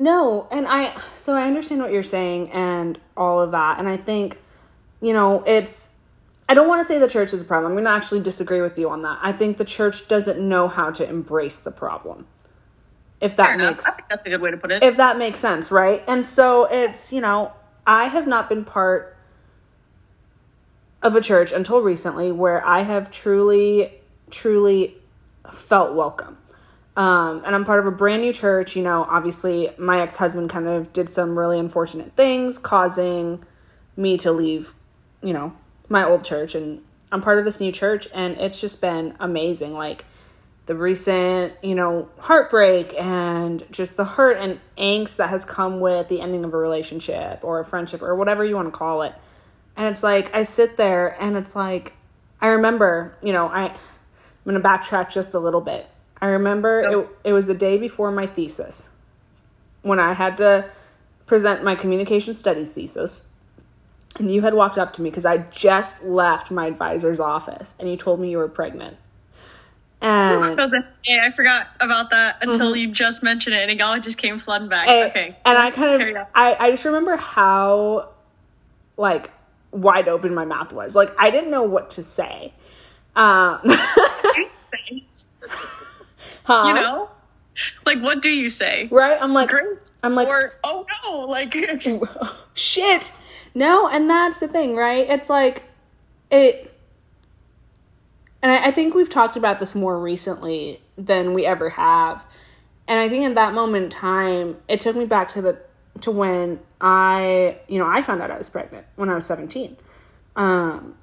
No, and I so I understand what you're saying and all of that, and I think you know it's. I don't want to say the church is a problem. I'm going to actually disagree with you on that. I think the church doesn't know how to embrace the problem. If that Fair makes I think that's a good way to put it. if that makes sense, right? And so it's, you know, I have not been part of a church until recently where I have truly, truly felt welcome. Um, and I'm part of a brand new church. You know, obviously, my ex husband kind of did some really unfortunate things, causing me to leave, you know, my old church. And I'm part of this new church, and it's just been amazing. Like, the recent, you know, heartbreak and just the hurt and angst that has come with the ending of a relationship or a friendship or whatever you want to call it. And it's like I sit there and it's like I remember, you know, I I'm going to backtrack just a little bit. I remember it, it was the day before my thesis when I had to present my communication studies thesis. And you had walked up to me because I just left my advisor's office and you told me you were pregnant. And yeah, I forgot about that until you just mentioned it, and it all just came flooding back. and, okay, and I kind of, I, I just remember how like wide open my mouth was. Like I didn't know what to say. Um huh? you know, like what do you say? Right? I'm like Great. I'm like or oh no, like shit. No, and that's the thing, right? It's like it and I, I think we've talked about this more recently than we ever have. And I think in that moment in time, it took me back to the to when I, you know, I found out I was pregnant when I was 17. Um,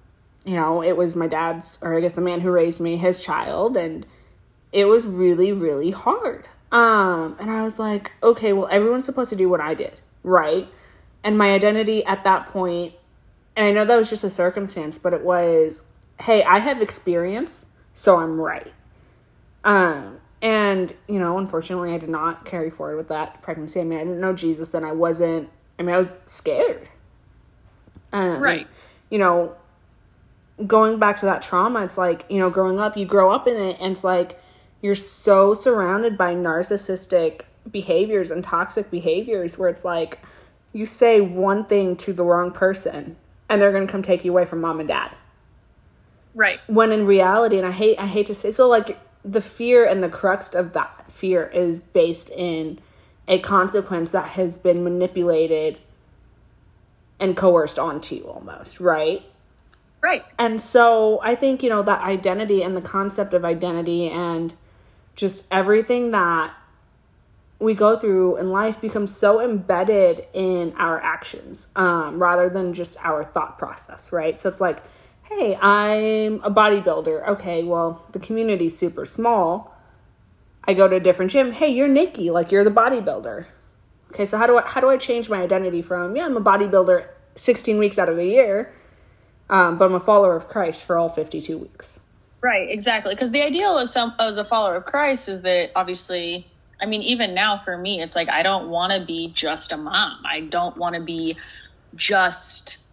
you know, it was my dad's, or I guess the man who raised me, his child, and it was really, really hard. Um, and I was like, okay, well, everyone's supposed to do what I did, right? And my identity at that point, and I know that was just a circumstance, but it was, hey, I have experience, so I'm right. Um, and you know, unfortunately, I did not carry forward with that pregnancy. I mean, I didn't know Jesus, then I wasn't. I mean, I was scared. Um, Right. You know, going back to that trauma, it's like you know, growing up, you grow up in it, and it's like you're so surrounded by narcissistic behaviors and toxic behaviors, where it's like you say one thing to the wrong person, and they're gonna come take you away from mom and dad right. when in reality and i hate i hate to say so like the fear and the crux of that fear is based in a consequence that has been manipulated and coerced onto you almost right Right. and so i think you know that identity and the concept of identity and just everything that we go through in life becomes so embedded in our actions um, rather than just our thought process right? So it's like hey i'm a bodybuilder. Okay well the community's super small. I go to a different gym. Hey you're nikki like you're the bodybuilder. Okay so how do i how do i change my identity from yeah i'm a bodybuilder 16 weeks out of the year um, but i'm a follower of christ for all 52 weeks Right, exactly. Because the ideal as some as a follower of Christ is that obviously, I mean, even now for me, it's like I don't want to be just a mom. I don't want to be just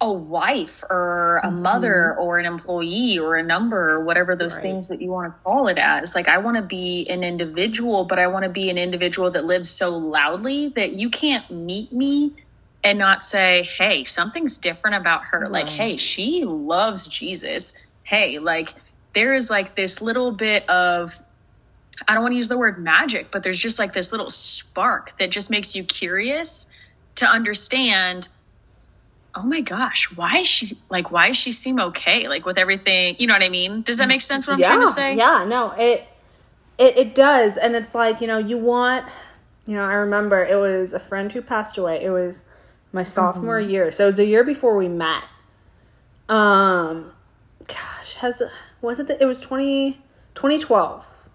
a wife or a mm-hmm. mother or an employee or a number or whatever those Right. things that you want to call it as. Like I want to be an individual, but I want to be an individual that lives so loudly that you can't meet me and not say, "Hey, something's different about her." Like, "Hey, she loves Jesus." Hey, like there is like this little bit of I don't want to use the word magic, but there's just like this little spark that just makes you curious to understand oh my gosh, why is she like why does she seem okay? Like with everything, you know what I mean? Does that make sense what I'm trying to say? Yeah, no, it it it does, and it's like you know you want, you know, I remember it was a friend who passed away. It was my sophomore Mm-hmm. year, so it was a year before we met. Um, has was it? The, it was 20, 2012.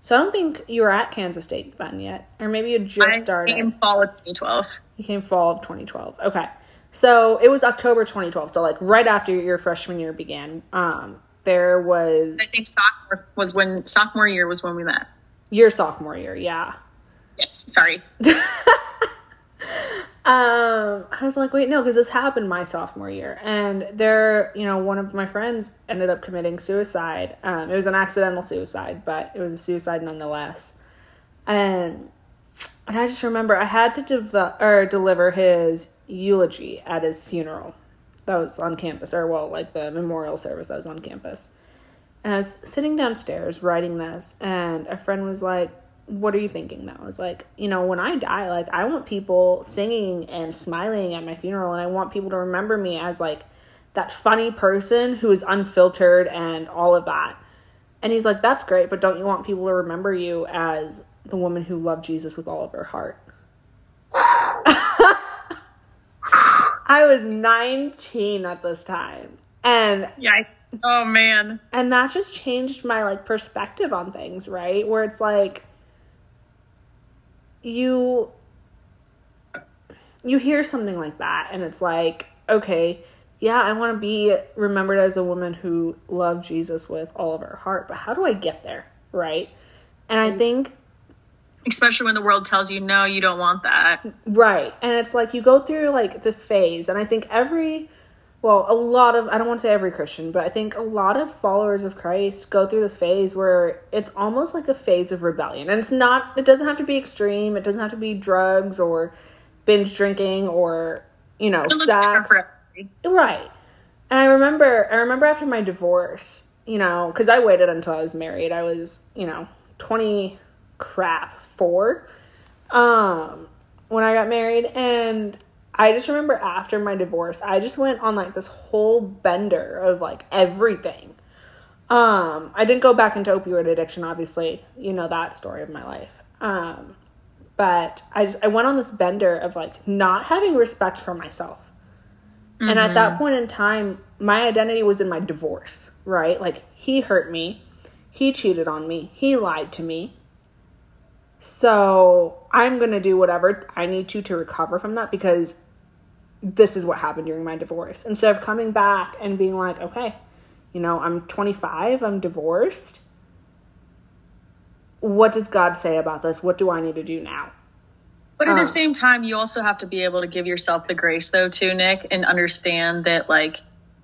So I don't think you were at Kansas State then yet, or maybe you just I started. came fall of 2012. You came fall of 2012. Okay. So it was October 2012. So like right after your freshman year began, um, there was I think sophomore was when sophomore year was when we met. your sophomore year. Yeah. Yes, sorry. Um, I was like, wait, no, because this happened my sophomore year, and there, you know, one of my friends ended up committing suicide. Um, it was an accidental suicide, but it was a suicide nonetheless. And and I just remember I had to dev- or deliver his eulogy at his funeral. That was on campus, or well, like the memorial service that was on campus. And I was sitting downstairs writing this, and a friend was like, What are you thinking now? I was like, You know, when I die, like, I want people singing and smiling at my funeral, and I want people to remember me as like that funny person who is unfiltered and all of that. And he's like, That's great, but don't you want people to remember you as the woman who loved Jesus with all of her heart? I was 19 at this time. And yeah, oh man. And that just changed my like perspective on things, right? Where it's like you you hear something like that and it's like, okay, yeah, I want to be remembered as a woman who loved Jesus with all of her heart, but how do I get there, right? And I think especially when the world tells you no, you don't want that. Right. And it's like you go through like this phase and I think every well, a lot of I don't want to say every Christian, but I think a lot of followers of Christ go through this phase where it's almost like a phase of rebellion. And it's not it doesn't have to be extreme, it doesn't have to be drugs or binge drinking or, you know, sex. Right. And I remember I remember after my divorce, you know, cuz I waited until I was married. I was, you know, 20 crap, 4 um when I got married and I just remember after my divorce, I just went on like this whole bender of like everything. Um, I didn't go back into opioid addiction, obviously. You know that story of my life. Um, but I just I went on this bender of like not having respect for myself. Mm-hmm. And at that mm-hmm. point in time, my identity was in my divorce, right? Like he hurt me, he cheated on me, he lied to me. So I'm going to do whatever I need to to recover from that because this is what happened during my divorce. Instead of coming back and being like, okay, you know, I'm 25, I'm divorced. What does God say about this? What do I need to do now? But at um, the same time, you also have to be able to give yourself the grace, though, too, Nick, and understand that, like,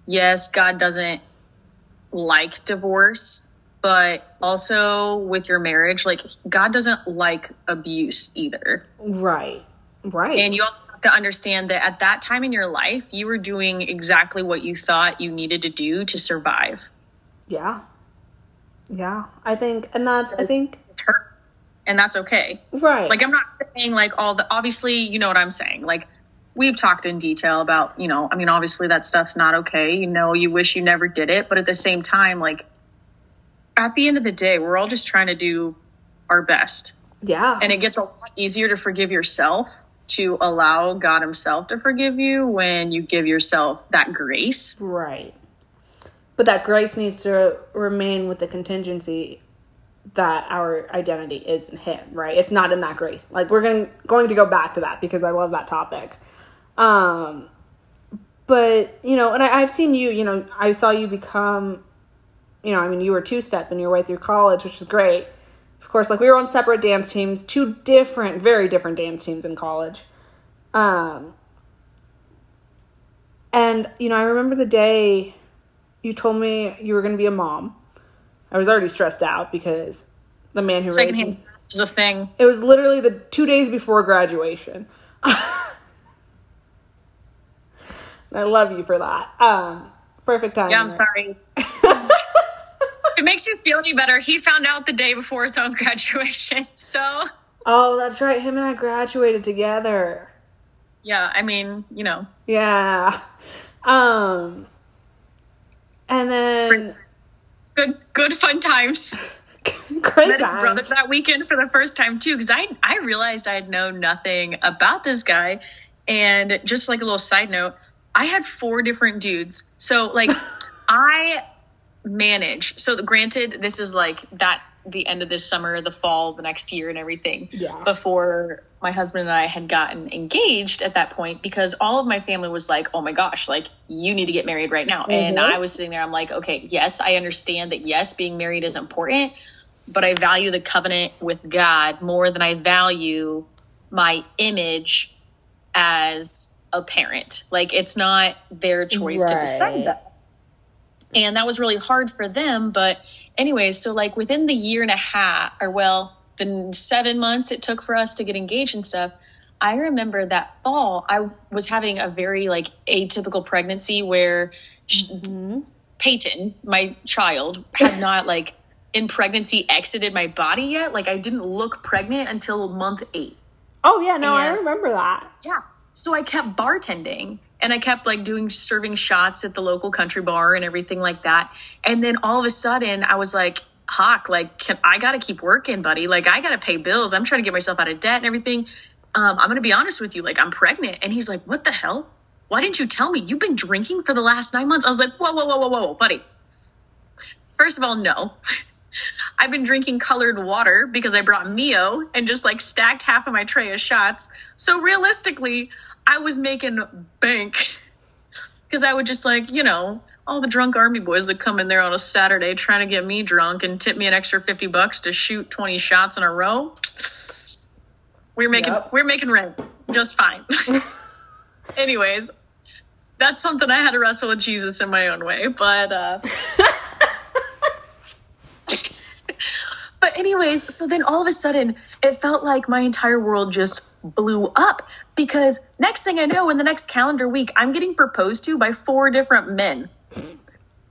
yes, God doesn't like divorce, but also with your marriage, like, God doesn't like abuse either. Right. Right. And you also have to understand that at that time in your life, you were doing exactly what you thought you needed to do to survive. Yeah. Yeah. I think, and that's, I think, and that's okay. Right. Like, I'm not saying like all the, obviously, you know what I'm saying. Like, we've talked in detail about, you know, I mean, obviously that stuff's not okay. You know, you wish you never did it. But at the same time, like, at the end of the day, we're all just trying to do our best. Yeah. And it gets a lot easier to forgive yourself to allow God Himself to forgive you when you give yourself that grace. Right. But that grace needs to remain with the contingency that our identity is in Him, right? It's not in that grace. Like we're going going to go back to that because I love that topic. Um, but you know, and I, I've seen you. You know, I saw you become. You know, I mean, you were two step in your way through college, which is great of course, like we were on separate dance teams, two different, very different dance teams in college. Um, and, you know, I remember the day you told me you were going to be a mom. I was already stressed out because the man who raised me is a thing. It was literally the two days before graduation. I love you for that. Um, perfect time. Yeah, I'm sorry. it makes you feel any better, he found out the day before his own graduation. So. Oh, that's right. Him and I graduated together. Yeah, I mean, you know. Yeah. Um. And then. Good, good fun times. Great Met his brothers that weekend for the first time too, because I I realized I had known nothing about this guy, and just like a little side note, I had four different dudes. So like, I manage. So granted, this is like that the end of this summer, the fall, the next year, and everything. Yeah. Before my husband and I had gotten engaged at that point, because all of my family was like, "Oh my gosh, like you need to get married right now." Mm-hmm. And I was sitting there, I'm like, "Okay, yes, I understand that. Yes, being married is important, but I value the covenant with God more than I value my image as a parent. Like it's not their choice right. to decide that." And that was really hard for them but anyways so like within the year and a half or well the seven months it took for us to get engaged and stuff. I remember that fall, I was having a very like atypical pregnancy where mm-hmm. Peyton, my child, had not like in pregnancy exited my body yet. Like I didn't look pregnant until month eight. Oh yeah, no, and, I remember that. Yeah. So I kept bartending and I kept like doing serving shots at the local country bar and everything like that. And then all of a sudden I was like, Hawk, like, can, I got to keep working, buddy. Like, I got to pay bills. I'm trying to get myself out of debt and everything. Um, I'm going to be honest with you. Like, I'm pregnant. And he's like, what the hell? Why didn't you tell me? You've been drinking for the last nine months. I was like, whoa, whoa, whoa, whoa, whoa, buddy. First of all, no. I've been drinking colored water because I brought Mio and just like stacked half of my tray of shots. So realistically, I was making bank because I would just like, you know, all the drunk army boys that come in there on a Saturday trying to get me drunk and tip me an extra 50 bucks to shoot 20 shots in a row. We're making yep. we're making rent just fine. Anyways, that's something I had to wrestle with Jesus in my own way, but uh But anyways, so then all of a sudden it felt like my entire world just blew up because next thing I know in the next calendar week I'm getting proposed to by four different men.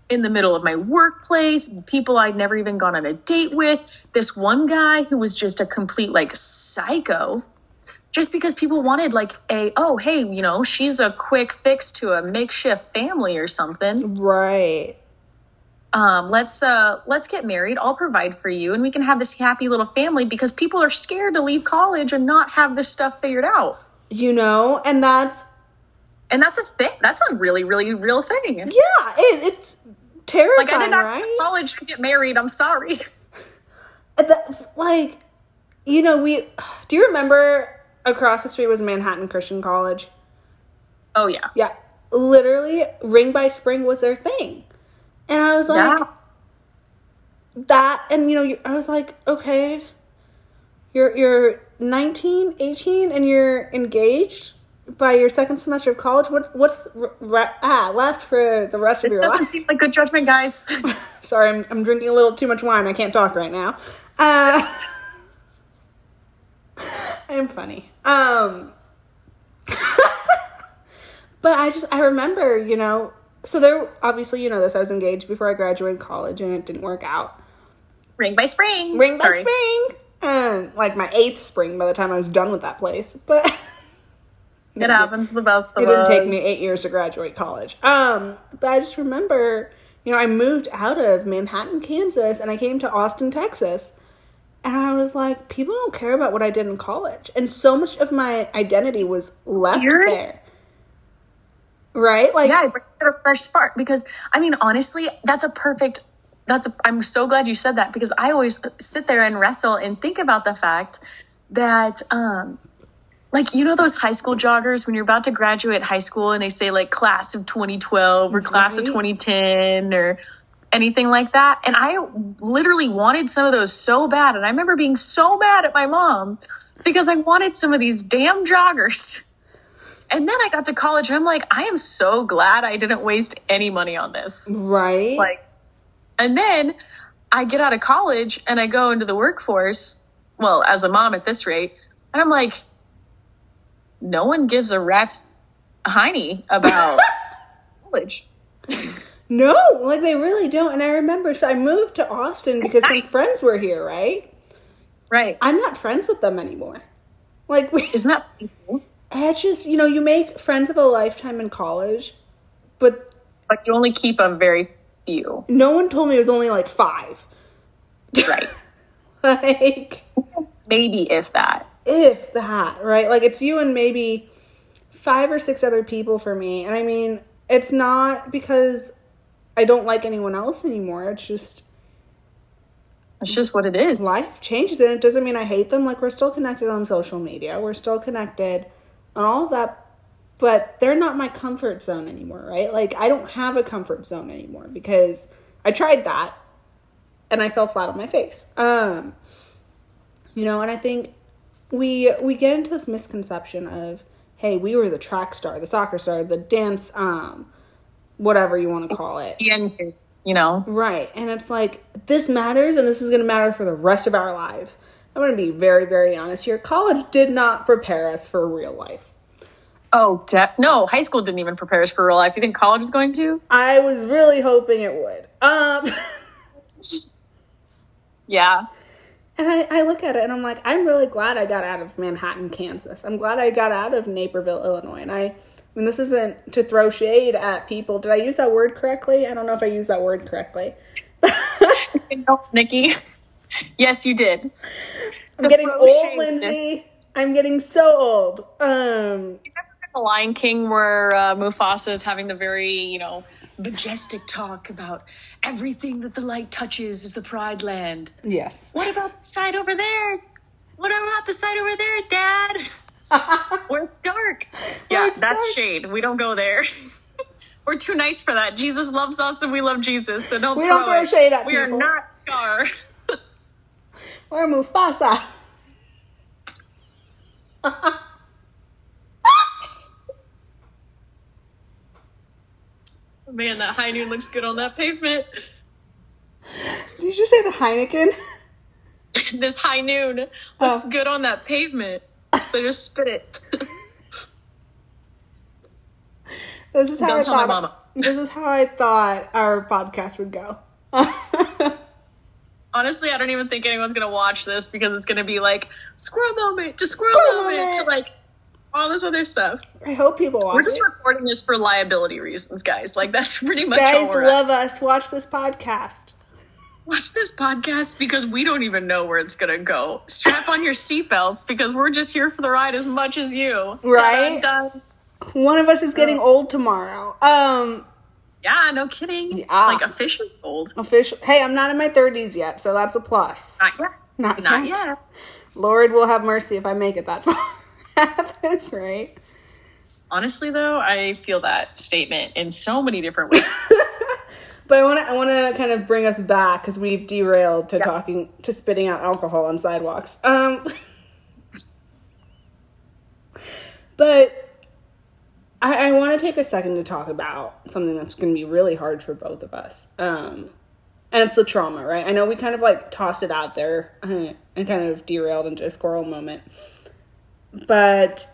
In the middle of my workplace, people I'd never even gone on a date with, this one guy who was just a complete like psycho just because people wanted like a oh hey you know she's a quick fix to a makeshift family or something right um, let's uh, let's get married. I'll provide for you, and we can have this happy little family because people are scared to leave college and not have this stuff figured out. You know, and that's and that's a thing. That's a really, really real thing. Yeah, it, it's terrifying. Like I did not right? college to get married. I'm sorry. That, like, you know, we. Do you remember across the street was Manhattan Christian College? Oh yeah, yeah. Literally, Ring by Spring was their thing. And I was like, yeah. that, and you know, I was like, okay, you're, you're 19, 18, and you're engaged by your second semester of college. What, what's re- ah, left for the rest this of your life? doesn't seem like good judgment, guys. Sorry, I'm, I'm drinking a little too much wine. I can't talk right now. Uh, I'm funny. Um, but I just, I remember, you know, so there obviously you know this i was engaged before i graduated college and it didn't work out. Ring by spring. Ring Sorry. by spring. And like my eighth spring by the time i was done with that place but it happens the best of it didn't take me eight years to graduate college. Um but i just remember you know i moved out of manhattan kansas and i came to austin texas and I was like, people don't care about what I did in college. And so much of my identity was left You're, there right? Like, yeah, a fresh spark because I mean, honestly, that's a perfect. That's a, I'm so glad you said that because I always sit there and wrestle and think about the fact that, um, like you know those high school joggers when you're about to graduate high school and they say like class of 2012 or class of 2010 or anything like that. And I literally wanted some of those so bad. And I remember being so mad at my mom because I wanted some of these damn joggers. And then I got to college and I'm like, I am so glad I didn't waste any money on this. Right. Like, and then I get out of college and I go into the workforce, well, as a mom at this rate, and I'm like, no one gives a rat's hiney about college. no, like they really don't. And I remember, so I moved to Austin because some friends were here, right? Right. I'm not friends with them anymore. Like, we, isn't that it's just you know you make friends of a lifetime in college, but like you only keep a very few. No one told me it was only like five. Right. like maybe if that. If that, right? Like it's you and maybe five or six other people for me. And I mean, it's not because I don't like anyone else anymore. It's just it's just what it is. Life changes and it doesn't mean I hate them. Like we're still connected on social media. We're still connected and all that but they're not my comfort zone anymore right? Like i don't have a comfort zone anymore because i tried that and i fell flat on my face. Um you know and i think we we get into this misconception of hey we were the track star the soccer star the dance um whatever you want to call it. You know? Right and it's like this matters and this is going to matter for the rest of our lives I'm going to be very, very honest here. College did not prepare us for real life. Oh, de- no, high school didn't even prepare us for real life. You think college is going to? I was really hoping it would. Um, Yeah. and I, I look at it and I'm like, I'm really glad I got out of Manhattan, Kansas. I'm glad I got out of Naperville, Illinois. And I, I mean, this isn't to throw shade at people. Did I use that word correctly? I don't know if I used that word correctly. No, Nikki. yes, you did. I'm getting old, shade. Lindsay. I'm getting so old. Um, The Lion King, where uh, Mufasa is having the very, you know, majestic talk about everything that the light touches is the Pride Land. yes. What about the side over there? What about the side over there, Dad? Where it's dark. Yeah, it's that's dark. shade. We don't go there. We're too nice for that. Jesus loves us and we love Jesus, so don't We throw don't throw it. shade at We are not Scar. Or Mufasa. Man, that high noon looks good on that pavement. Did you just say the Heineken? this high noon looks Oh. good on that pavement. So just spit it. This is how Don't I tell my thought. mama. This is how I thought our podcast would go. Honestly, I don't even think anyone's gonna watch this because it's gonna be like squirrel moment to squirrel, Squirrel moment, to like all this other stuff. I hope people watch We're just it. recording this for liability reasons, guys. Like that's pretty much Guys all we're at. love us. Watch this podcast. Watch this podcast because we don't even know where it's gonna go. Strap on your seatbelts because we're just here for the ride as much as you. Right? Dun, dun. One of us is getting old tomorrow. Um, Yeah, no kidding. Yeah. Like officially old. official. Hey, I'm not in my 30s yet, so that's a plus. Not yet. Not, Not yet. yet. Lord will have mercy if I make it that far at this rate. Honestly, though, I feel that statement in so many different ways. But I want to I want to kind of bring us back because we've derailed to talking to spitting out alcohol on sidewalks. Um, but I, I want to take a second to talk about something that's going to be really hard for both of us. Um, and it's the trauma, right? I know we kind of like tossed it out there and kind of derailed into a squirrel moment. But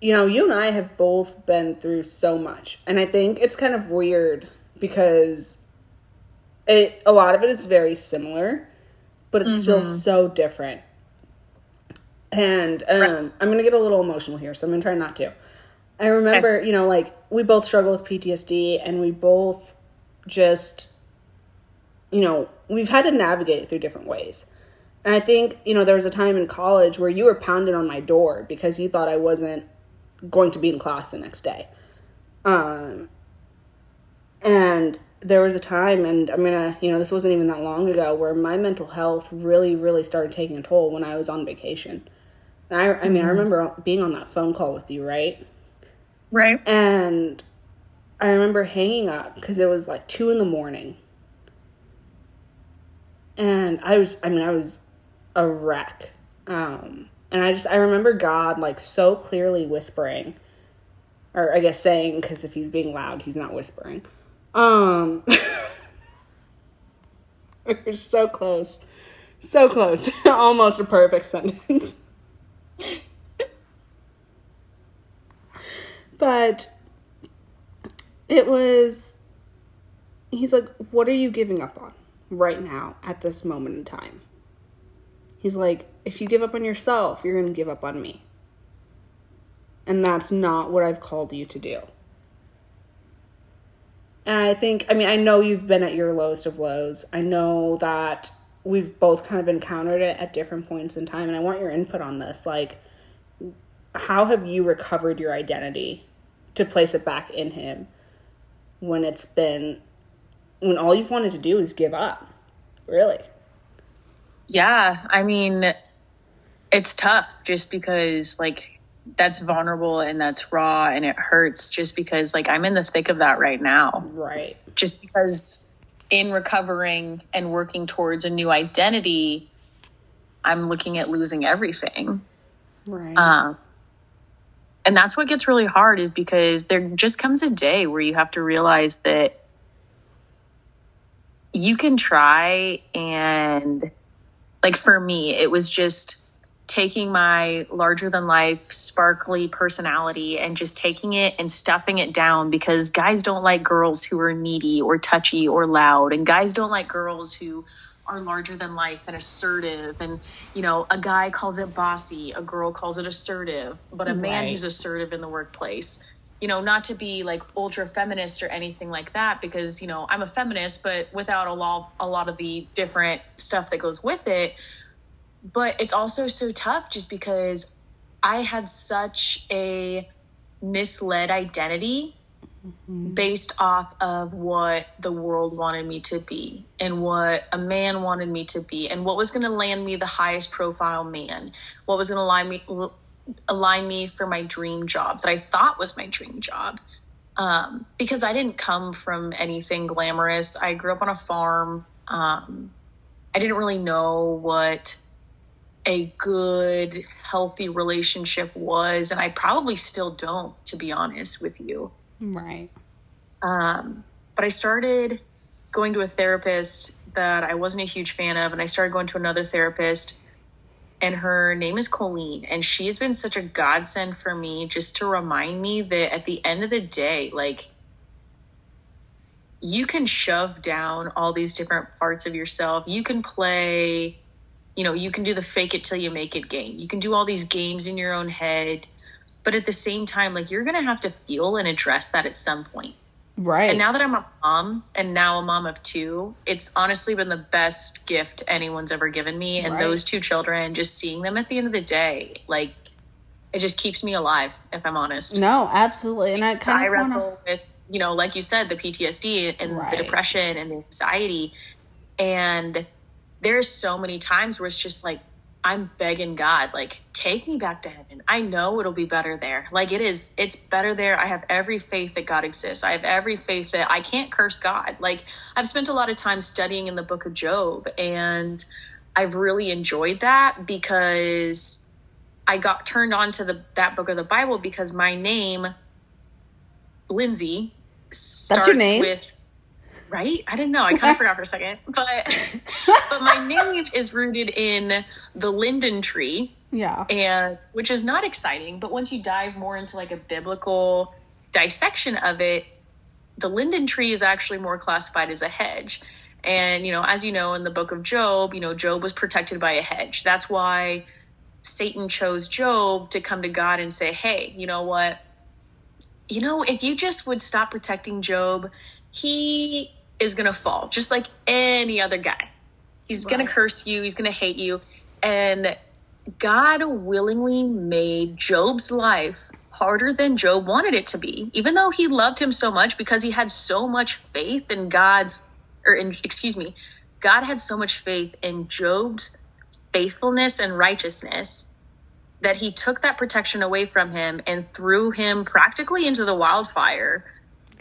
you know, you and I have both been through so much. And I think it's kind of weird because it a lot of it is very similar, but it's still so different. And um, I'm gonna get a little emotional here, so I'm gonna try not to. I remember, you know, like we both struggle with PTSD, and we both just, you know, we've had to navigate it through different ways. And I think, you know, there was a time in college where you were pounding on my door because you thought I wasn't going to be in class the next day. Um, and there was a time, and I'm gonna, you know, this wasn't even that long ago, where my mental health really, really started taking a toll when I was on vacation. And I, I mean, I remember being on that phone call with you, right? Right? And I remember hanging up because it was like two in the morning. And I was, I mean, I was a wreck. Um, and I just, I remember God like so clearly whispering, or I guess saying, because if he's being loud, he's not whispering. Um, we're so close. So close. Almost a perfect sentence. but it was he's like what are you giving up on right now at this moment in time? He's like if you give up on yourself you're going to give up on me. And that's not what i've called you to do. And i think i mean i know you've been at your lowest of lows. I know that we've both kind of encountered it at different points in time and i want your input on this. Like how have you recovered your identity to place it back in him when it's been when all you've wanted to do is give up really Yeah, I mean, it's tough just because like that's vulnerable and that's raw and it hurts just because like I'm in the thick of that right now. right Just because in recovering and working towards a new identity, I'm looking at losing everything. right Um, and that's what gets really hard is because there just comes a day where you have to realize that you can try and like for me, it was just taking my larger than life, sparkly personality and just taking it and stuffing it down because guys don't like girls who are needy or touchy or loud. And guys don't like girls who are larger than life and assertive. And, you know, a guy calls it bossy, a girl calls it assertive, but a man Right. who's assertive in the workplace. You know, not to be like ultra feminist or anything like that, because you know I'm a feminist, but without a lot, a lot of the different stuff that goes with it but it's also so tough just because I had such a misled identity based off of what the world wanted me to be and what a man wanted me to be and what was going to land me the highest profile man what was going to align me align me for my dream job that I thought was my dream job. Um, because I didn't come from anything glamorous. I grew up on a farm. Um, I didn't really know what a good, healthy relationship was, and I probably still don't, to be honest with you. Right. Um, but I started going to a therapist that I wasn't a huge fan of, and I started going to another therapist, and her name is Colleen, and she has been such a godsend for me just to remind me that at the end of the day, like, you can shove down all these different parts of yourself. You can play you know, you can do the fake it till you make it game. You can do all these games in your own head, but at the same time, like you're gonna have to feel and address that at some point. Right. And now that I'm a mom and now a mom of two, it's honestly been the best gift anyone's ever given me. And Right. those two children, just seeing them at the end of the day, like it just keeps me alive, if I'm honest. no, absolutely. And I I kind of wrestle wanna, with, you know, like you said, the PTSD and Right. the depression and the anxiety. And there's so many times where it's just like, I'm begging God, like, take me back to heaven. I know it'll be better there. Like, it is, it's better there. I have every faith that God exists. I have every faith that I can't curse God. Like, I've spent a lot of time studying in the book of Job, and I've really enjoyed that because I got turned on to the that book of the Bible because my name, Lindsay, starts with right. I didn't know. I kind of forgot for a second, but but my name is rooted in the linden tree, yeah. and which is not exciting. But once you dive more into like a biblical dissection of it, the linden tree is actually more classified as a hedge. And you know, as you know in the book of Job, you know Job was protected by a hedge. That's why Satan chose Job to come to God and say, "Hey, you know what? You know, if you just would stop protecting Job, he is going to fall just like any other guy. He's going to curse you, he's going to hate you." And God willingly made Job's life harder than Job wanted it to be, even though he loved him so much because he had so much faith in God's, or in, excuse me, God had so much faith in Job's faithfulness and righteousness that he took that protection away from him and threw him practically into the wildfire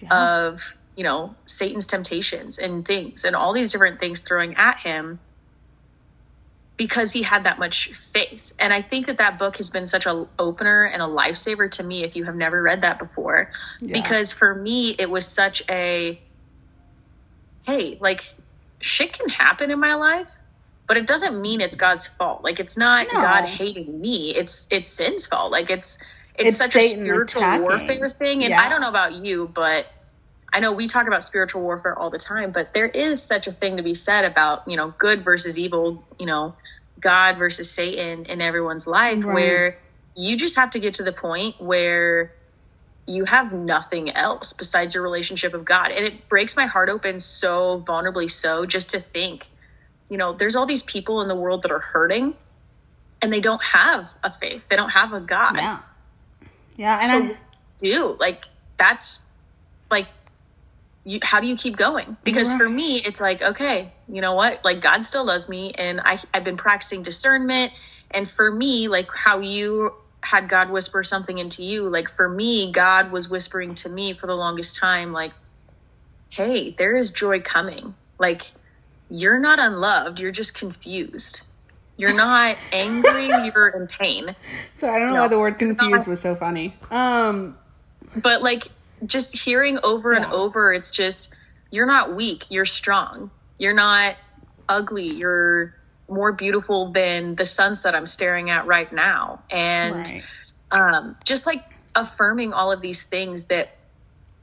Yeah. of you know satan's temptations and things and all these different things throwing at him because he had that much faith and i think that that book has been such a opener and a lifesaver to me if you have never read that before Yeah. because for me it was such a hey like shit can happen in my life but it doesn't mean it's god's fault like it's not No. god hating me it's it's sin's fault like it's it's, It's such Satan a spiritual attacking. warfare thing and Yeah. i don't know about you but I know we talk about spiritual warfare all the time, but there is such a thing to be said about, you know, good versus evil, you know, God versus Satan in everyone's life Right. where you just have to get to the point where you have nothing else besides your relationship of God. And it breaks my heart open so vulnerably so just to think, you know, there's all these people in the world that are hurting and they don't have a faith. They don't have a God yeah. Yeah. And so I, do like that's like you how do you keep going? Because for me it's like okay you know what? Like god still loves me and I, i've been practicing discernment. And for me like how you had god whisper something into you like for me god was whispering to me for the longest time like hey there is joy coming. Like you're not unloved. You're just confused. You're not angry. You're in pain. So I don't know No. why the word confused was so funny. Um, but like just hearing over and over it's just you're not weak you're strong you're not ugly you're more beautiful than the sunset I'm staring at right now. And Right. um, just like affirming all of these things that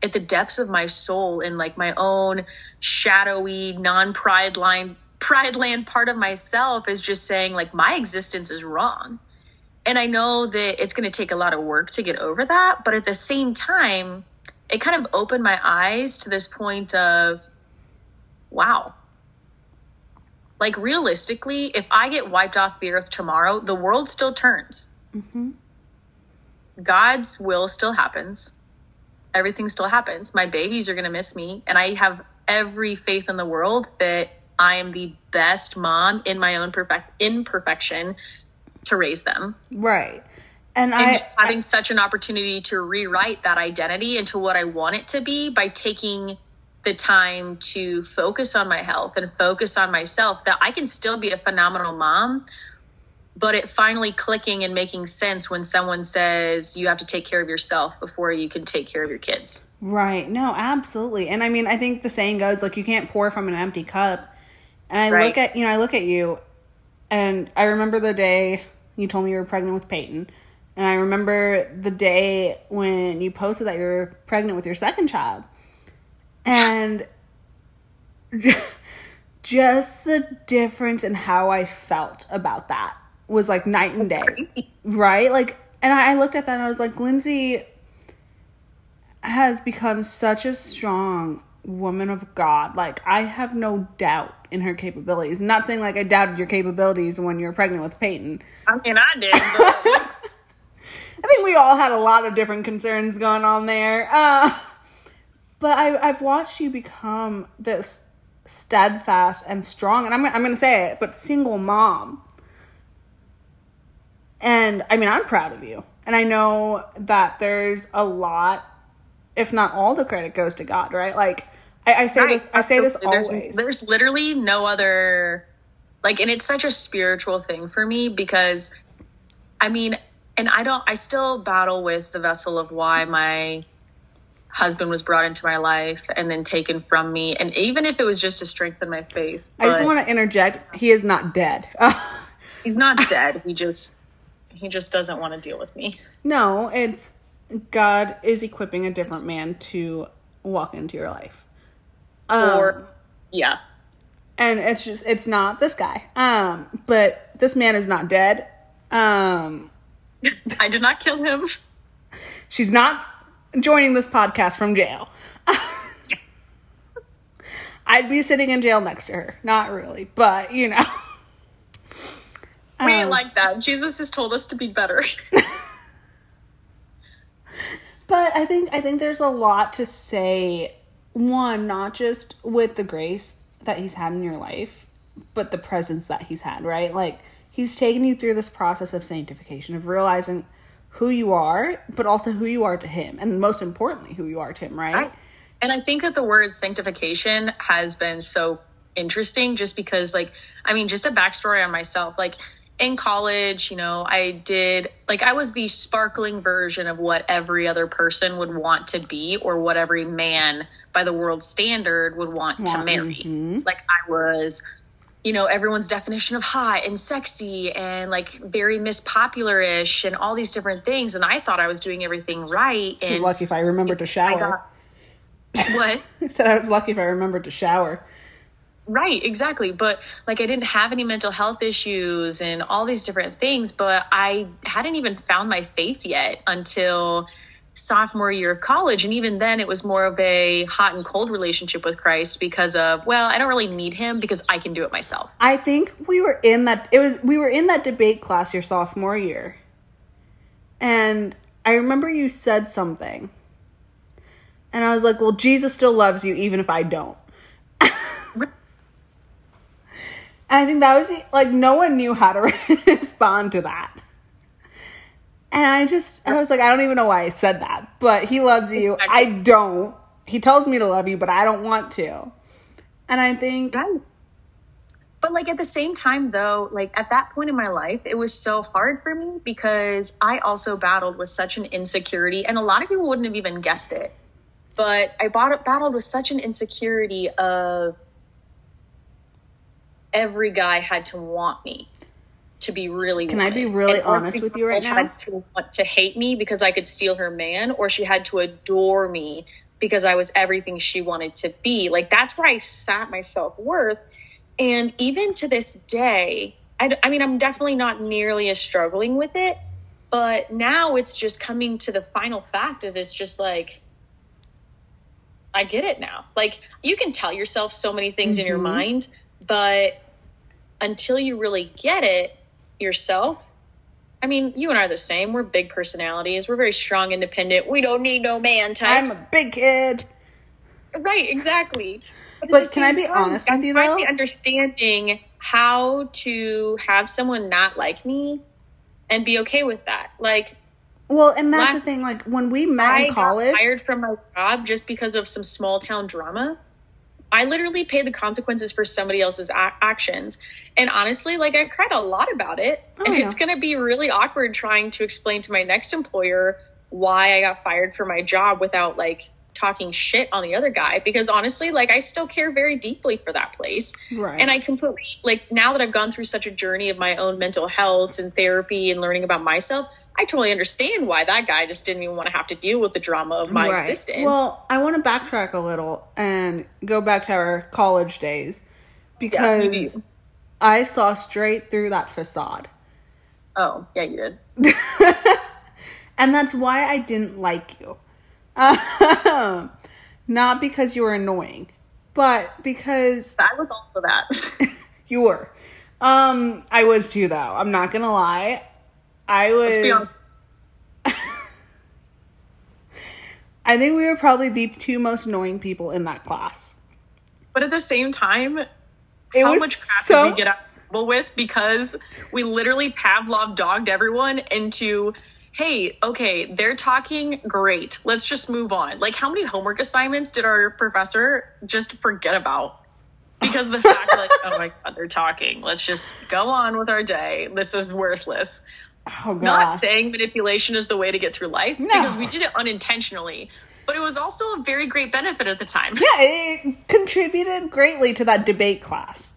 at the depths of my soul and like my own shadowy non-pride line pride land part of myself is just saying like my existence is wrong and i know that it's going to take a lot of work to get over that but at the same time it kind of opened my eyes to this point of wow like realistically if i get wiped off the earth tomorrow the world still turns mm-hmm. God's will still happens. Everything still happens. My babies are going to miss me. And I have every faith in the world that I am the best mom in my own perfect imperfection to raise them. Right. And And I, having such an opportunity to rewrite that identity into what I want it to be by taking the time to focus on my health and focus on myself, that I can still be a phenomenal mom but it finally clicking and making sense when someone says you have to take care of yourself before you can take care of your kids. Right. No, absolutely. And I mean, I think the saying goes like you can't pour from an empty cup. And I Right. look at, you know, I look at you and I remember the day you told me you were pregnant with Peyton. And I remember the day when you posted that you were pregnant with your second child. And just the difference in how I felt about that was like night and day right? Like, and I I looked at that and I was like, Lindsay has become such a strong woman of God. Like, I have no doubt in her capabilities. Not saying like I doubted your capabilities when you were pregnant with Peyton. I mean, I did. But I think we all had a lot of different concerns going on there. Uh, but I, I've watched you become this steadfast and strong, and I'm, I'm going to say it, but single mom. And I mean, I'm proud of you. And I know that there's a lot, if not all the credit goes to God, right? Like, I, I say this, I say this always. There's, there's literally no other, like, and it's such a spiritual thing for me because, I mean, and I don't, I still battle with the vessel of why my husband was brought into my life and then taken from me. And even if it was just to strengthen my faith, I just want to interject. He is not dead. he's not dead. He just, he just doesn't want to deal with me. No, it's God is equipping a different man to walk into your life. Um, or, yeah. and it's just it's not this guy. Um, but this man is not dead. Um, I did not kill him. she's not joining this podcast from jail. I'd be sitting in jail next to her. Not really, but you know. We ain't Um, like that. Jesus has told us to be better. But I think I think there's a lot to say. One, not just with the grace that he's had in your life, but the presence that he's had, right? Like he's taken you through this process of sanctification, of realizing who you are, but also who you are to him, and most importantly, who you are to him, right? And I think that the word sanctification has been so interesting just because, like, I mean, just a backstory on myself. Like, in college, you know, I did, like, I was the sparkling version of what every other person would want to be or what every man by the world standard would want to Want- marry. Mm-hmm. Like, I was. You know, everyone's definition of hot and sexy and like very Miss Popular ish and all these different things. And I thought I was doing everything right. And lucky if I remembered to shower. got what? I said I was lucky if I remembered to shower. Right, exactly. But like I didn't have any mental health issues and all these different things, but I hadn't even found my faith yet until sophomore year of college. And even then it was more of a hot and cold relationship with Christ because of, well, I don't really need him because I can do it myself. I think we were in that it was we were in that debate class your sophomore year. And I remember you said something. And I was like, "Well, Jesus still loves you even if I don't." And I think that was like no one knew how to respond to that. And I just I was like, I don't even know why I said that, but he loves you. I don't. He tells me to love you, but I don't want to. And I think Right. But like at the same time though, like at that point in my life, it was so hard for me because I also battled with such an insecurity and a lot of people wouldn't have even guessed it. But I bought, battled with such an insecurity of every guy had to want me to be really Can I be really And honest with you right now? Had to want to hate me because I could steal her man, or she had to adore me because I was everything she wanted to be. Like that's where I sat my self worth. And even to this day, I mean, I'm definitely not nearly as struggling with it, but now it's just coming to the final fact of it's just like, I get it now. Like you can tell yourself so many things in your Mhm. mind, but until you really get it yourself, I mean, you and I are the same. We're big personalities. We're very strong, independent. We don't need no man I'm a big kid. Right, exactly. at But can I be honest with you, though? finally understanding how to have someone not like me and be okay with that. Like, Well, and that's La- the thing. Like when we met I in college, got fired from my job just because of some small town drama. I literally paid the consequences for somebody else's a- actions. And honestly, like I cried a lot about it. Oh, and yeah. it's going to be really awkward trying to explain to my next employer why I got fired for my job without like talking shit on the other guy because honestly, like I still care very deeply for that place. right? And I completely like now that I've gone through such a journey of my own mental health and therapy and learning about myself, I totally understand why that guy just didn't even want to have to deal with the drama of my Right. existence. Well, I want to backtrack a little and go back to our college days because do. I saw straight through that facade. oh, yeah, you did. And that's why I didn't like you. Um, Not because you were annoying, but because I was also that. you were. Um, I was too, though. I'm not gonna lie. I was. Let's be honest. I think we were probably the two most annoying people in that class. But at the same time, It how was much crap so. did we get out of trouble with because we literally Pavlov dogged everyone into, hey, okay, they're talking, great, let's just move on. Like, how many homework assignments did our professor just forget about? Because the fact, like, oh my god, they're talking. Let's just go on with our day. This is worthless. Oh. Not saying manipulation is the way to get through life No. because we did it unintentionally, but it was also a very great benefit at the time. yeah, it contributed greatly to that debate class.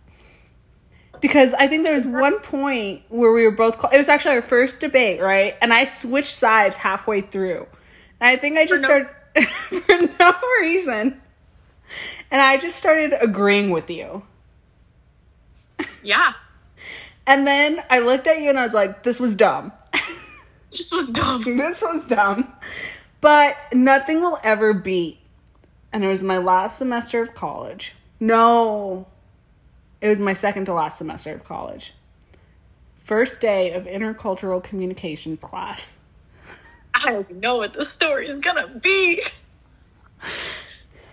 Because I think there was one point where we were both. Call- it was actually our first debate, right? And I switched sides halfway through. And I think I just no- started for no reason. And I just started agreeing with you. Yeah. And then I looked at you and I was like, this was dumb. this was dumb. this was dumb. But nothing will ever beat. And it was my last semester of college. No, it was my second to last semester of college. First day of intercultural communications class. I don't know what the story is gonna be.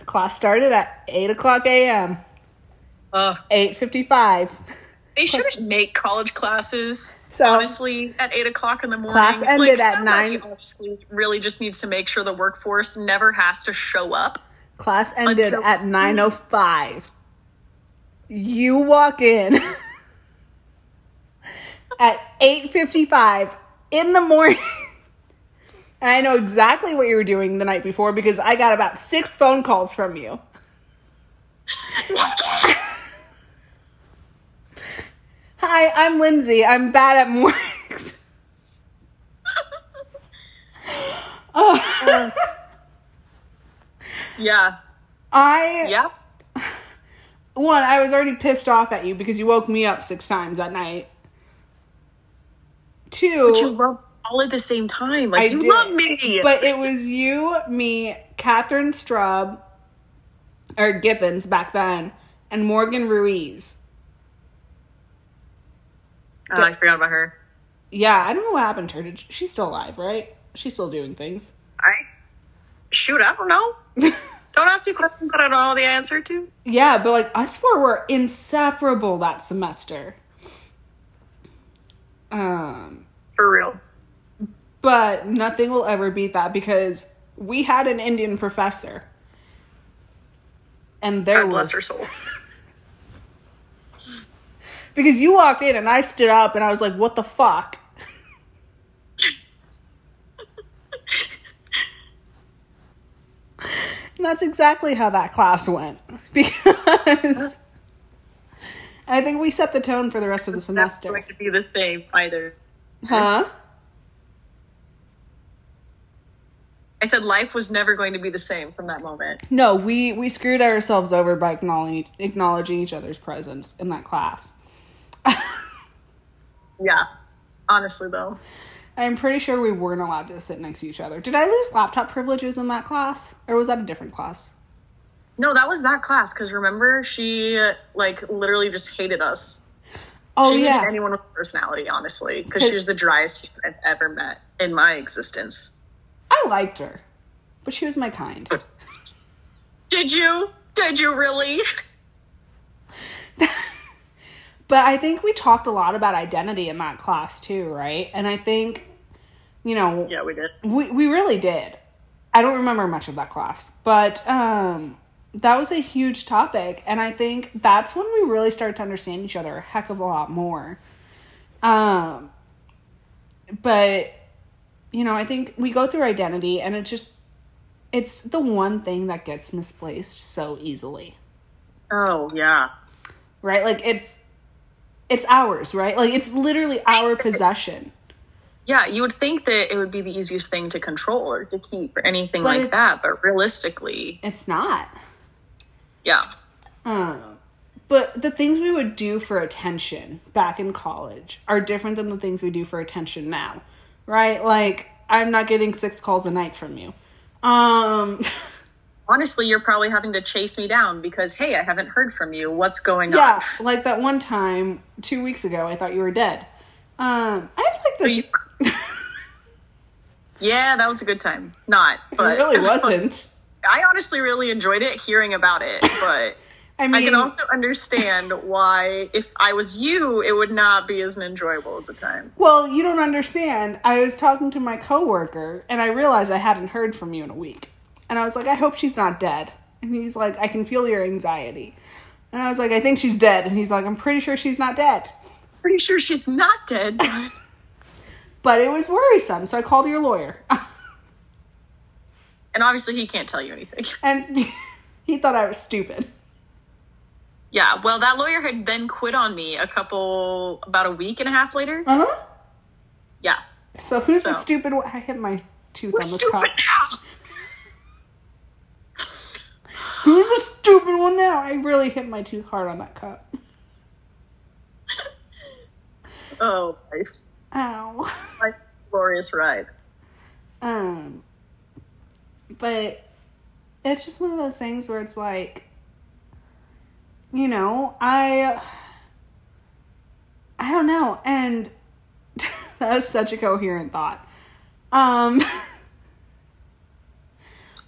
Class started at 8 o'clock a.m., Uh, 8.55. they shouldn't make college classes So- honestly at eight o'clock in the morning. Class ended at somebody nine- Honestly, really just needs to make sure the workforce never has to show up. Class ended Until- at 9.05. You walk in at 8.55 in the morning. And I know exactly what you were doing the night before because I got about six phone calls from you. Hi, I'm Lindsay. I'm bad at mornings. oh, Yeah, I yeah. one, I was already pissed off at you because you woke me up six times that night. Two, But you love all at the same time. Like I you did. love me. but it was you, me, Catherine Strub, or Gibbons back then, and Morgan Ruiz. Oh, I forgot about her. Yeah, I don't know what happened to her. She's still alive, right? She's still doing things. I shoot. I don't know. don't ask me questions that I don't know the answer to. Yeah, but like us four were inseparable that semester. Um, For real. but nothing will ever beat that because we had an Indian professor. And there God bless was her soul. Because you walked in and I stood up and I was like, "What the fuck?" and that's exactly how that class went because I think we set the tone for the rest of the That's semester. going to be the same either. Huh? I said life was never going to be the same from that moment. No, we we screwed ourselves over by acknowledging acknowledging each other's presence in that class. Yeah. Honestly, though. I'm pretty sure we weren't allowed to sit next to each other. Did I lose laptop privileges in that class, or was that a different class? No, that was that class because remember she like literally just hated us. Oh she yeah, hated anyone with personality, honestly, because she was the driest human I've ever met in my existence. I liked her, but she was my kind. Did you? Did you really? But I think we talked a lot about identity in that class too, right? And I think, you know, Yeah, we did. we we really did. I don't remember much of that class, but um, that was a huge topic, and I think that's when we really started to understand each other a heck of a lot more. Um, but you know, I think we go through identity, and it just it's the one thing that gets misplaced so easily Oh yeah. right? Like it's it's ours, right? Like it's literally our possession. Yeah, you would think that it would be the easiest thing to control or to keep or anything But like that, but realistically, It's not. yeah. Um, but the things we would do for attention back in college are different than the things we do for attention now, right? Like I'm not getting six calls a night from you. Um, Honestly, you're probably having to chase me down because hey, I haven't heard from you. What's going yeah, on? Yeah, like that one time two weeks ago, I thought you were dead. Um, I have like this. you- Yeah, that was a good time. Not, but it really wasn't. I honestly really enjoyed it hearing about it, but I mean, I can also understand why if I was you, it would not be as enjoyable as the time. Well, you don't understand. I was talking to my coworker and I realized I hadn't heard from you in a week. And I was like, I hope she's not dead. And he's like, I can feel your anxiety. And I was like, I think she's dead. And he's like, I'm pretty sure she's not dead. Pretty sure she's not dead, but But it was worrisome, so I called your lawyer. and obviously he can't tell you anything. and he thought I was stupid. Yeah, well, that lawyer had then quit on me a couple about a week and a half later. Uh huh. Yeah, So who's the stupid one? I hit my tooth we're on the stupid cup. now. Who's the stupid one now? I really hit my tooth hard on that cup. Oh, nice. Ow. my glorious ride. Um, but it's just one of those things where it's like, you know, I, I don't know, and that was such a coherent thought. Um,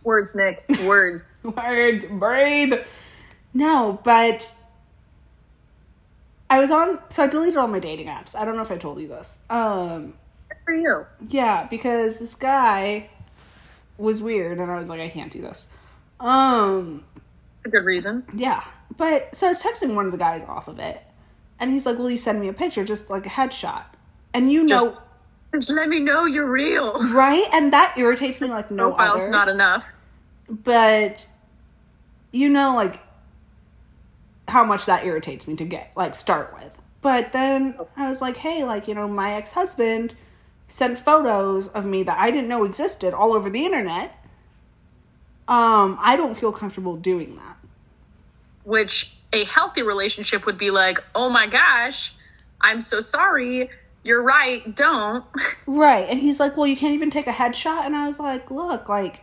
Words, Nick. Words. words, breathe. No, but I was on, so I deleted all my dating apps. I don't know if I told you this. Um, Good for you. Yeah, because this guy was weird, and I was like, I can't do this. Um, It's a good reason. yeah, but so I was texting one of the guys off of it, and he's like, "Will you send me a picture, just like a headshot?" And you know, Just, just let me know you're real. right? And that irritates me like no Profile's other. not enough. but you know, like how much that irritates me to get like start with. But then I was like, hey, like you know, my ex husband sent photos of me that I didn't know existed all over the internet. Um, I don't feel comfortable doing that. Which a healthy relationship would be like, oh my gosh, I'm so sorry. You're right. Don't. Right. And he's like, Well, you can't even take a headshot. And I was like, Look, like,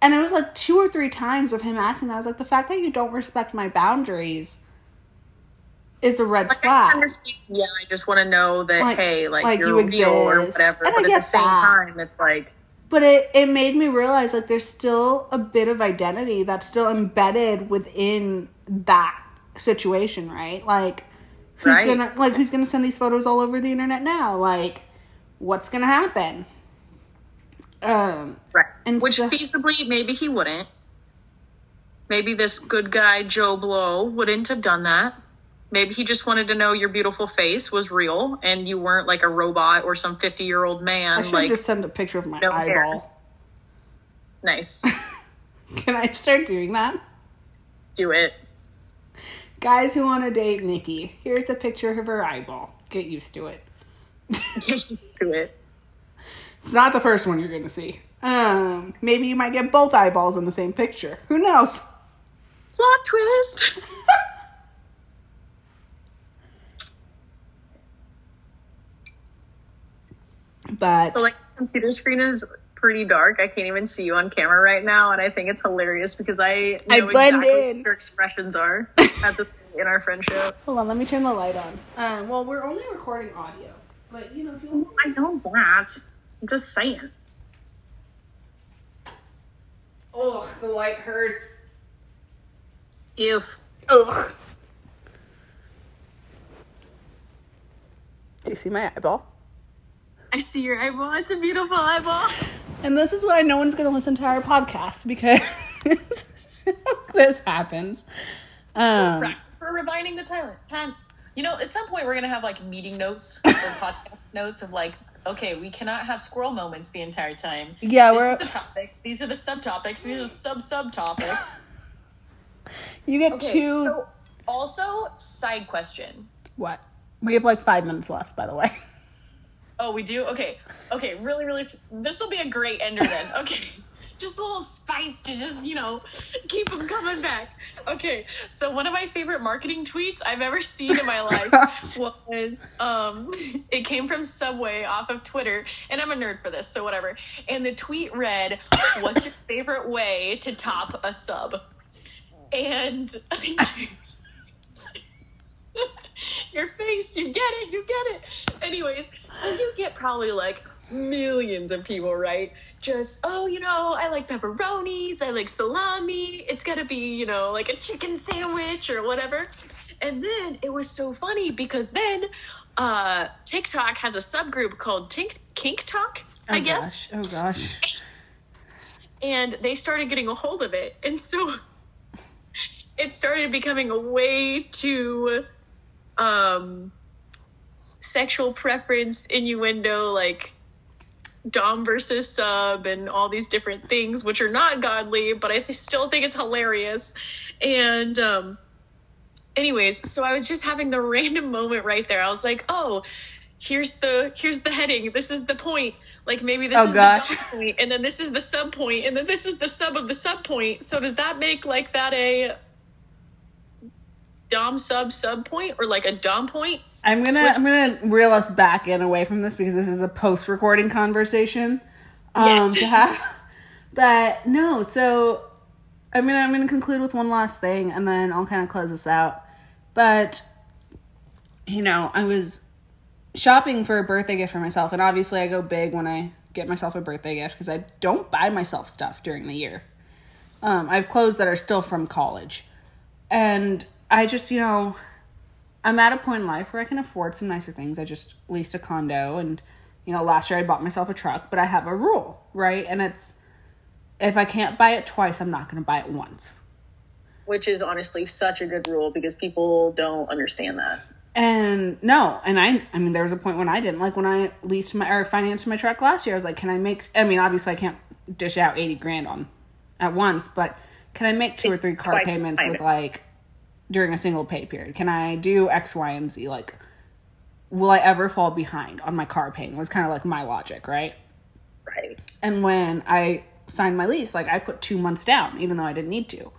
and it was like two or three times of him asking that. I was like, The fact that you don't respect my boundaries is a red Like, I flag. understand. Yeah, I just want to know that, Like- hey, like, like you're you real or whatever. And I But at the same that. time, it's like, But it, it made me realize like there's still a bit of identity that's still embedded within that situation, right? Like who's Right. gonna like who's gonna send these photos all over the internet now? Like what's gonna happen? Um right. And Which so- feasibly, maybe he wouldn't. Maybe this good guy, Joe Blow, wouldn't have done that. Maybe he just wanted to know your beautiful face was real and you weren't like a robot or some 50 year old man. I should Like, just send a picture of my no hair. eyeball. nice. Can I start doing that? Do it. Guys who want to date Nikki, here's a picture of her eyeball. Get used to it. Get used to it. It's not the first one you're going to see. Um, maybe you might get both eyeballs in the same picture. Who knows? Plot twist. But So like computer screen is pretty dark. I can't even see you on camera right now, and I think it's hilarious because I know I blend exactly in. what your expressions are at this in our friendship. hold on, let me turn the light on. Um, well, we're only recording audio, but you know, if you want I know that. I'm just saying. Ugh, the light hurts. Ew. Ugh. Do you see my eyeball? I see your eyeball. It's a beautiful eyeball. And this is why no one's going to listen to our podcast because this happens. Um, Practice for rewinding the time. Time. You know, at some point we're gonna have like meeting notes or podcast notes of like, okay, we cannot have squirrel moments the entire time. Yeah, this we're- the topics. These are the subtopics. These are sub subtopics. you get Okay, two. so also, side question. what? We have like five minutes left, by the way. Oh, we do? Okay. Okay, really, really. This will be a great ender then. Okay. Just a little spice to just, you know, keep them coming back. Okay, so one of my favorite marketing tweets I've ever seen in my life was um, it came from Subway off of Twitter, and I'm a nerd for this, so whatever. And the tweet read, What's your favorite way to top a sub? And your face, you get it, you get it. Anyways, so you get probably like millions of people, right? Just, oh, you know, I like pepperonis, I like salami, it's gotta be, you know, like a chicken sandwich or whatever. And then it was so funny because then uh, TikTok has a subgroup called Tink, Kink Talk, I guess Gosh. Oh gosh. and they started getting a hold of it and so it started becoming a way to um sexual preference innuendo like dom versus sub and all these different things which are not godly but i th- still think it's hilarious. And um anyways so i was just having the random moment right there. I was like oh here's the here's the heading. This is the point. Like maybe this Oh, is gosh. the dom point and then this is the sub point and then this is the sub of the sub point. So does that make like that a dom sub sub point or like a dom point I'm gonna Switch- I'm gonna reel us back in away from this because this is a post recording conversation. Um, Yes. to have, but no. So I mean, I'm gonna conclude with one last thing, and then I'll kind of close this out. But you know, I was shopping for a birthday gift for myself, and obviously, I go big when I get myself a birthday gift because I don't buy myself stuff during the year. Um, I have clothes that are still from college, and I just you know I'm at a point in life where I can afford some nicer things. I just leased a condo and you know, last year I bought myself a truck, but I have a rule, right? And it's if I can't buy it twice, I'm not going to buy it once. which is honestly such a good rule because people don't understand that And no, and I I mean there was a point when I didn't like when I leased my or financed my truck last year. I was like, can I make I mean, obviously I can't dish out 80 grand on at once, but can I make two or three car Twice, payments with like during a single pay period? Can I do X, Y, and Z like will I ever fall behind on my car payment? Was kind of like my logic, right? right And when I signed my lease, like I put two months down, even though I didn't need to,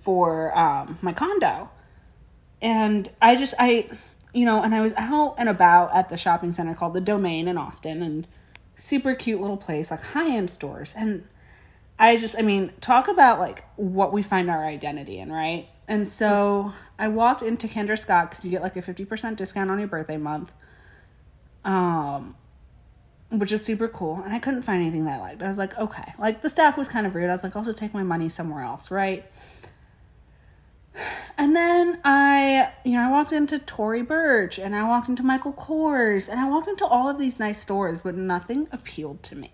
for um, my condo. And I just, I, you know, and I was out and about at the shopping center called the Domain in Austin, and super cute little place, like high end stores. And I just, I mean, talk about like what we find our identity in, right? And so I walked into Kendra Scott because you get like a 50% discount on your birthday month. Um, which is super cool. And I couldn't find anything that I liked. I was like, okay. Like the staff was kind of rude. I was like, I'll just take my money somewhere else, right? And then I, you know, I walked into Tory Burch and I walked into Michael Kors and I walked into all of these nice stores, but nothing appealed to me.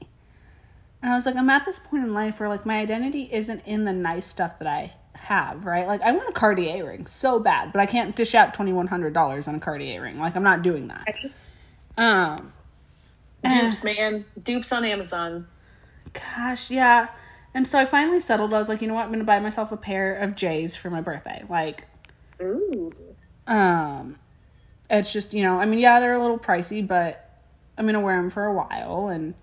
And I was like, I'm at this point in life where like my identity isn't in the nice stuff that I have, right? Like I want a Cartier ring so bad, but I can't dish out twenty one hundred dollars on a Cartier ring. Like I'm not doing that. Um, dupes man dupes on amazon Gosh, yeah. And so I finally settled. I was like, you know what? I'm going to buy myself a pair of J's for my birthday. Like, Ooh. Um, it's just you know, I mean, yeah, they're a little pricey, but I'm gonna wear them for a while, and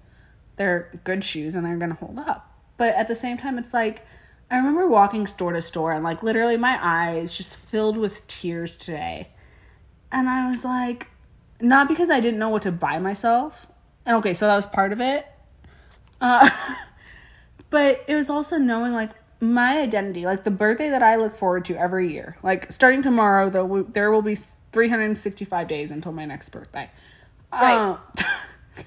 they're good shoes, and they're gonna hold up. But at the same time, it's like I remember walking store to store, and like literally my eyes just filled with tears today, and I was like, not because I didn't know what to buy myself, and okay, so that was part of it. Uh, but it was also knowing like my identity, like the birthday that I look forward to every year. Like starting tomorrow, though, there will be 365 days until my next birthday. Right. Uh,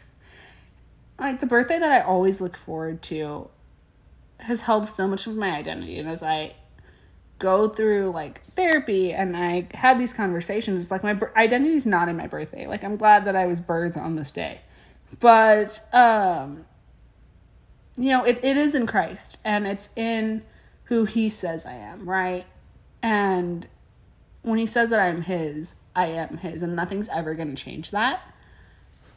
like the birthday that I always look forward to has held so much of my identity, and as I go through like therapy and I had these conversations, it's like my identity is not in my birthday. Like I'm glad that I was birthed on this day, but um you know, it, it is in Christ and it's in who he says I am, right? And when he says that I'm his, I am his, and nothing's ever going to change that.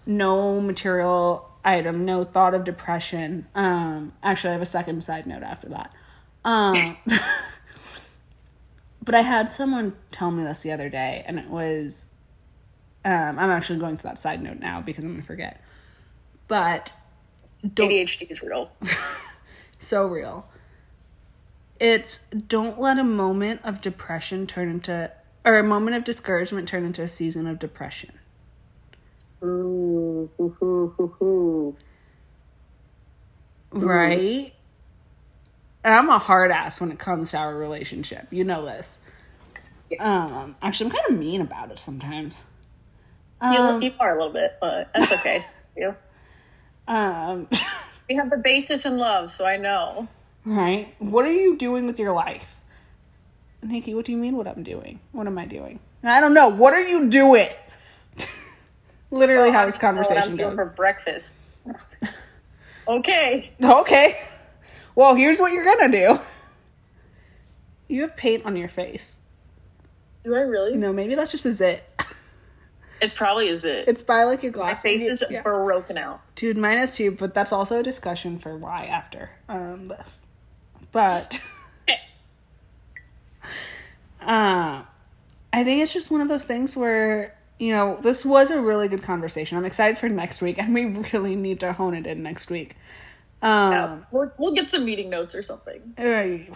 No material item, no thought of depression. Um, actually, I have a second side note after that. Um, but I had someone tell me this the other day, and it was um, I'm actually going to that side note now because I'm going to forget. But don't, ADHD is real. so real. It's don't let a moment of depression turn into or a moment of discouragement turn into a season of depression. Ooh, hoo, hoo. Right? And I'm a hard ass when it comes to our relationship. You know this. Yeah. Um, actually, I'm kind of mean about it sometimes. Um, you, you are a little bit, but that's okay. you. Um, we have the basis in love, so I know. Right. What are you doing with your life? Nikki, what do you mean what I'm doing? What am I doing? I don't know. What are you doing? Literally how this conversation goes. for breakfast. okay. Okay. Well, here's what you're gonna do. You have paint on your face. Do I really? No, maybe that's just a zit. It's probably a zit. It's by like your glasses. My face is yeah. broken out. Dude, mine is too, but that's also a discussion for why after um this. But uh I think it's just one of those things where, you know, this was a really good conversation. I'm excited for next week and we really need to hone it in next week. Um yeah, we'll, we'll get some meeting notes or something.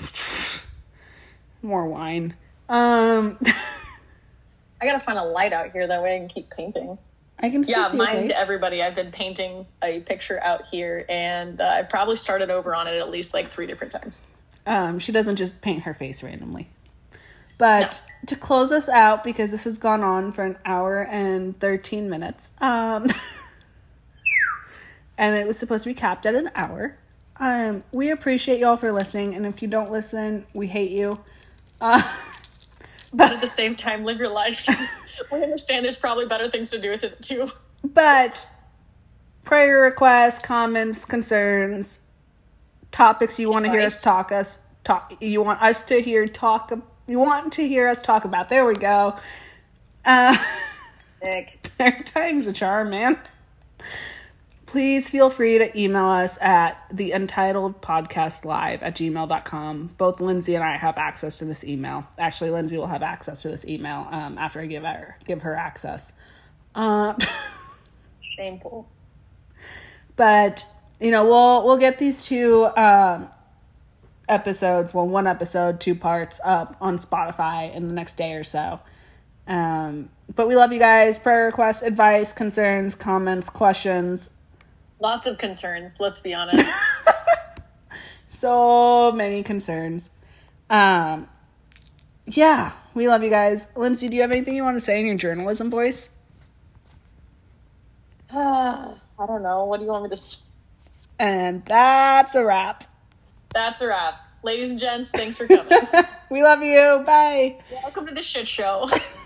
More wine. Um I gotta find a light out here that way I can keep painting. I can see it. yeah, mind everybody. I've been painting a picture out here, and uh, I probably started over on it at least like three different times. Um, she doesn't just paint her face randomly. But no. To close us out, because this has gone on for an hour and thirteen minutes, um, and it was supposed to be capped at an hour. Um, we appreciate y'all for listening, and if you don't listen, we hate you. Uh, but at the same time, live your life. we understand there's probably better things to do with it too. But prayer requests, comments, concerns, topics you want to hear us talk us talk. You want us to hear talk. You want to hear us talk about. There we go. Uh, third time's a charm, man. Please feel free to email us at the entitled podcast live at gmail.com both lindsay and i have access to this email. Actually lindsay will have access to this email um, after i give her give her access. Uh, shameful. But you know we'll we'll get these two um, episodes well one episode two parts up on spotify in the next day or so um, but we love you guys prayer requests advice concerns comments questions Lots of concerns, let's be honest. so many concerns. Um, yeah, we love you guys. Lindsay, do you have anything you want to say in your journalism voice? I don't know. What do you want me to say? And that's a wrap. That's a wrap. Ladies and gents, thanks for coming. we love you. Bye. Welcome to the shit show.